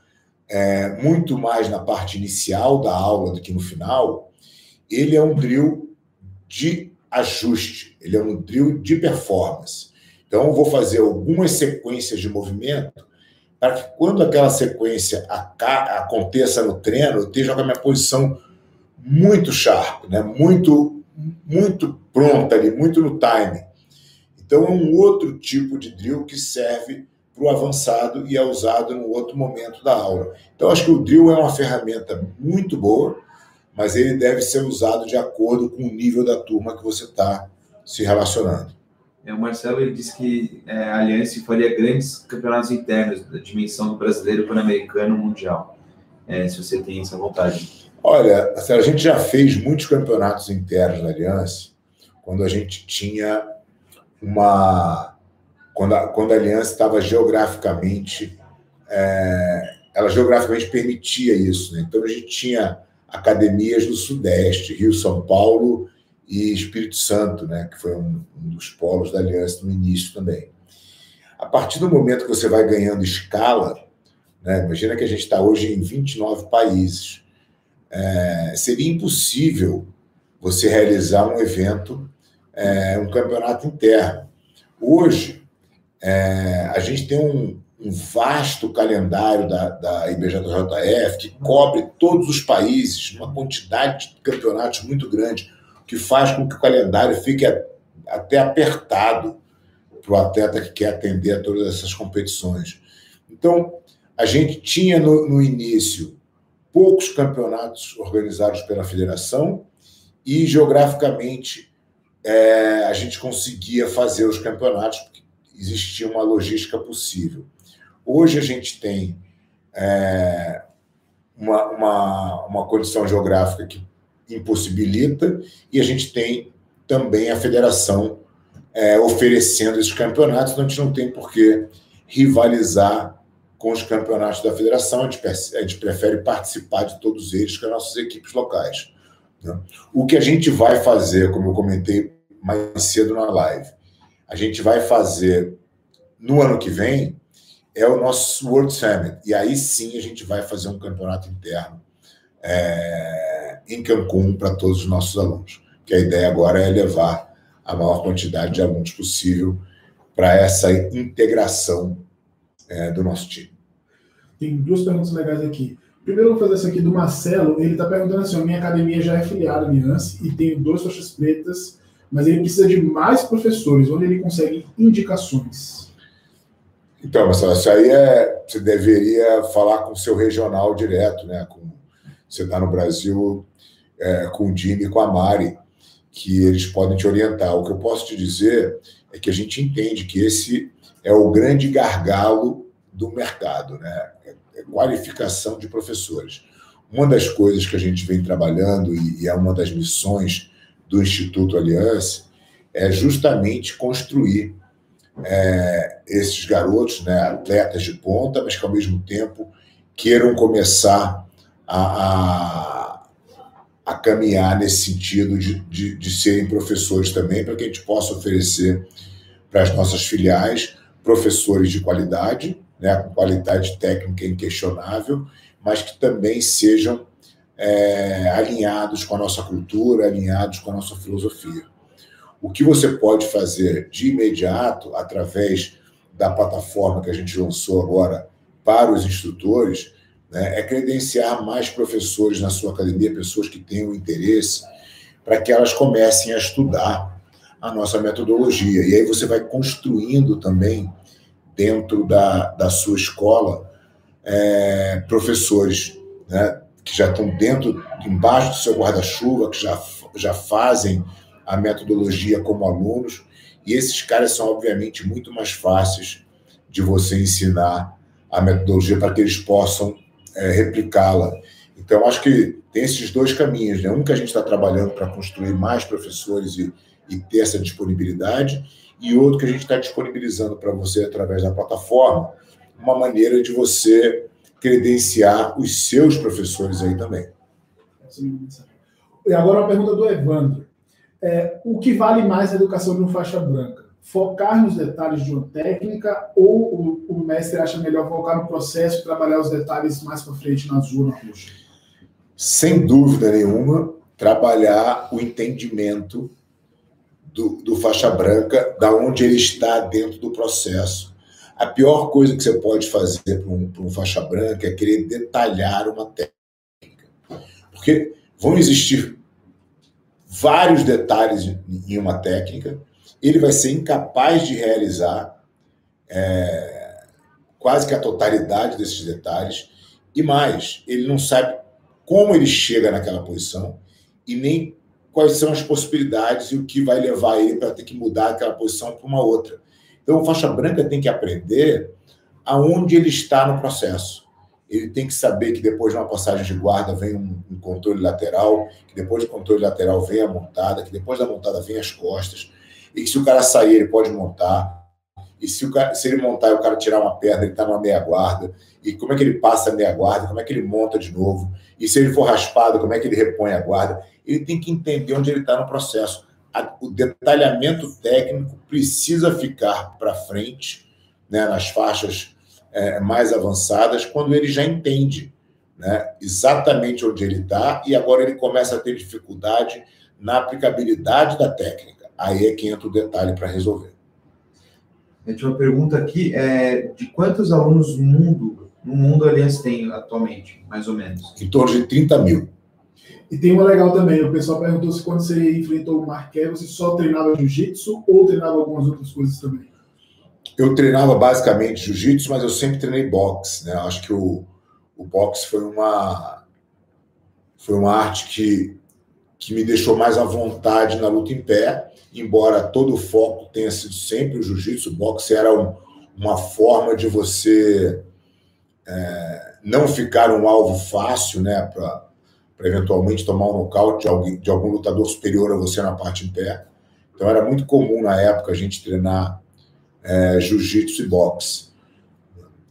é, muito mais na parte inicial da aula do que no final, ele é um drill de ajuste, ele é um drill de performance. Então, eu vou fazer algumas sequências de movimento para que quando aquela sequência aconteça no treino, eu esteja com a minha posição muito sharp, né? muito, muito pronta ali, muito no time. Então, é um outro tipo de drill que serve para o avançado e é usado no outro momento da aula. Então, acho que o drill é uma ferramenta muito boa, mas ele deve ser usado de acordo com o nível da turma que você está se relacionando. É, o Marcelo ele disse que é, a Aliança faria grandes campeonatos internos da dimensão do brasileiro, pan-americano, mundial. É, se você tem essa vontade. Olha, a gente já fez muitos campeonatos internos da Aliança quando a gente tinha uma. Quando a, quando a Aliança estava geograficamente. É, ela geograficamente permitia isso. Né? Então a gente tinha academias do Sudeste, Rio, São Paulo e Espírito Santo, né, que foi um, um dos polos da aliança no início também. A partir do momento que você vai ganhando escala, né, imagina que a gente está hoje em 29 países, é, seria impossível você realizar um evento, é, um campeonato interno. Hoje, é, a gente tem um, um vasto calendário da, da IBJJF que cobre todos os países, uma quantidade de campeonatos muito grande, que faz com que o calendário fique até apertado para o atleta que quer atender a todas essas competições. Então, a gente tinha no, no início poucos campeonatos organizados pela federação e geograficamente é, a gente conseguia fazer os campeonatos porque existia uma logística possível. Hoje a gente tem é, uma, uma, uma condição geográfica que impossibilita e a gente tem também a federação é, oferecendo esses campeonatos, então a gente não tem por que rivalizar com os campeonatos da federação, a gente, a gente prefere participar de todos eles com as nossas equipes locais. Né? O que a gente vai fazer, como eu comentei mais cedo na live, a gente vai fazer no ano que vem é o nosso World Summit. E aí sim a gente vai fazer um campeonato interno é, em Cancún para todos os nossos alunos. Que a ideia agora é levar a maior quantidade de alunos possível para essa integração é, do nosso time. Tem duas perguntas legais aqui. Primeiro, vou fazer essa aqui do Marcelo. Ele está perguntando assim: minha academia já é filiada à Aliança e tenho duas faixas pretas, mas ele precisa de mais professores. Onde ele consegue indicações? Então, Marcelo, isso aí é. Você deveria falar com o seu regional direto, né? Com, você está no Brasil é, com o Jimmy e com a Mari, que eles podem te orientar. O que eu posso te dizer é que a gente entende que esse é o grande gargalo do mercado, né? É, é qualificação de professores. Uma das coisas que a gente vem trabalhando, e, e é uma das missões do Instituto Aliança, é justamente construir é, esses garotos, né, atletas de ponta, mas que ao mesmo tempo queiram começar a, a, a caminhar nesse sentido de, de, de serem professores também, para que a gente possa oferecer para as nossas filiais professores de qualidade, né, com qualidade técnica inquestionável, mas que também sejam é, alinhados com a nossa cultura, alinhados com a nossa filosofia. O que você pode fazer de imediato, através da plataforma que a gente lançou agora para os instrutores, né, é credenciar mais professores na sua academia, pessoas que tenham interesse, para que elas comecem a estudar a nossa metodologia. E aí você vai construindo também, dentro da, da sua escola, é, professores né, que já estão dentro, embaixo do seu guarda-chuva, que já, já fazem a metodologia como alunos, e esses caras são, obviamente, muito mais fáceis de você ensinar a metodologia para que eles possam é, replicá-la. Então, acho que tem esses dois caminhos, né? Um que a gente está trabalhando para construir mais professores e, e ter essa disponibilidade, e outro que a gente está disponibilizando para você através da plataforma, uma maneira de você credenciar os seus professores aí também. E agora uma pergunta do Evandro é, o que vale mais a educação de um faixa branca? Focar nos detalhes de uma técnica ou o, o mestre acha melhor focar no processo trabalhar os detalhes mais para frente na zona roxa? Sem dúvida nenhuma, trabalhar o entendimento do, do faixa branca, da onde ele está dentro do processo. A pior coisa que você pode fazer para um, um faixa branca é querer detalhar uma técnica. Porque vão existir vários detalhes em uma técnica, ele vai ser incapaz de realizar é, quase que a totalidade desses detalhes, e mais, ele não sabe como ele chega naquela posição e nem quais são as possibilidades e o que vai levar ele para ter que mudar aquela posição para uma outra. Então, o faixa branca tem que aprender aonde ele está no processo. Ele tem que saber que depois de uma passagem de guarda vem um, um controle lateral, que depois do controle lateral vem a montada, que depois da montada vem as costas, e que se o cara sair, ele pode montar. E se, o cara, se ele montar e o cara tirar uma perna, ele está numa meia guarda. E como é que ele passa a meia guarda? Como é que ele monta de novo? E se ele for raspado, como é que ele repõe a guarda? Ele tem que entender onde ele está no processo o detalhamento técnico precisa ficar para frente, né, nas faixas é, mais avançadas, quando ele já entende né, exatamente onde ele está e agora ele começa a ter dificuldade na aplicabilidade da técnica. Aí é que entra o detalhe para resolver. A gente uma pergunta aqui é de quantos alunos no mundo, no mundo a Aliança tem atualmente, mais ou menos? Em torno de 30 mil. E tem uma legal também, o pessoal perguntou se quando você enfrentou o Marquet, você só treinava jiu-jitsu ou treinava algumas outras coisas também? Eu treinava basicamente jiu-jitsu, mas eu sempre treinei boxe, né? Acho que o, o boxe foi uma foi uma arte que, que me deixou mais à vontade na luta em pé, embora todo o foco tenha sido sempre o jiu-jitsu, o boxe era um, uma forma de você é, não ficar um alvo fácil, né, para eventualmente tomar um nocaute de algum lutador superior a você na parte em pé. Então era muito comum na época a gente treinar é, jiu-jitsu e boxe.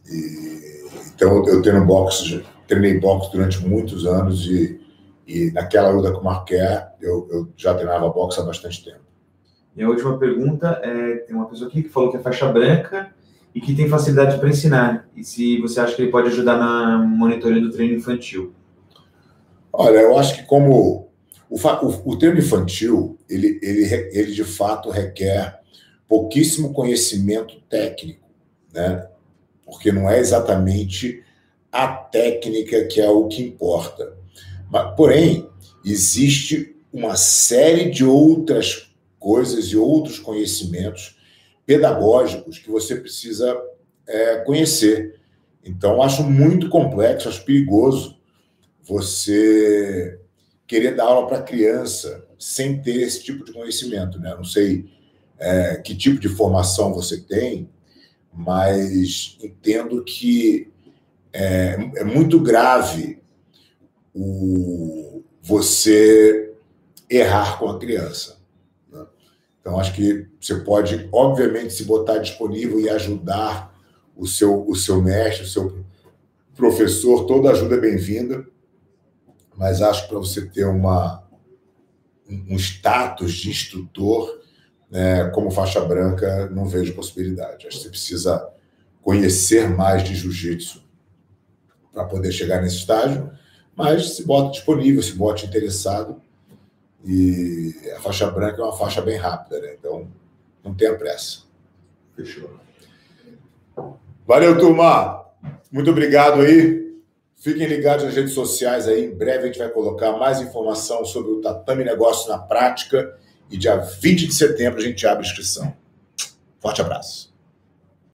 E, então eu treino boxe, treinei boxe durante muitos anos e, e naquela luta com o Marquet eu, eu já treinava boxe há bastante tempo. E a última pergunta é: tem uma pessoa aqui que falou que é faixa branca e que tem facilidade para ensinar. E se você acha que ele pode ajudar na monitoria do treino infantil? Olha, eu acho que como o, o, o termo infantil, ele, ele, ele de fato requer pouquíssimo conhecimento técnico, né? Porque não é exatamente a técnica que é o que importa. Mas, porém, existe uma série de outras coisas e outros conhecimentos pedagógicos que você precisa é, conhecer. Então, acho muito complexo, acho perigoso você querer dar aula para criança sem ter esse tipo de conhecimento, né? Não sei é, que tipo de formação você tem, mas entendo que é, é muito grave o, você errar com a criança. Né? Então, acho que você pode, obviamente, se botar disponível e ajudar o seu, o seu mestre, o seu professor, toda ajuda é bem-vinda mas acho que para você ter uma, um status de instrutor né, como faixa branca, não vejo possibilidade. Acho que você precisa conhecer mais de jiu-jitsu para poder chegar nesse estágio, mas se bota disponível, se bota interessado. E a faixa branca é uma faixa bem rápida, né? então não tenha pressa. Fechou. Valeu, turma. Muito obrigado aí. Fiquem ligados nas redes sociais aí. Em breve a gente vai colocar mais informação sobre o Tatame Negócio na prática. E dia 20 de setembro a gente abre inscrição. Forte abraço.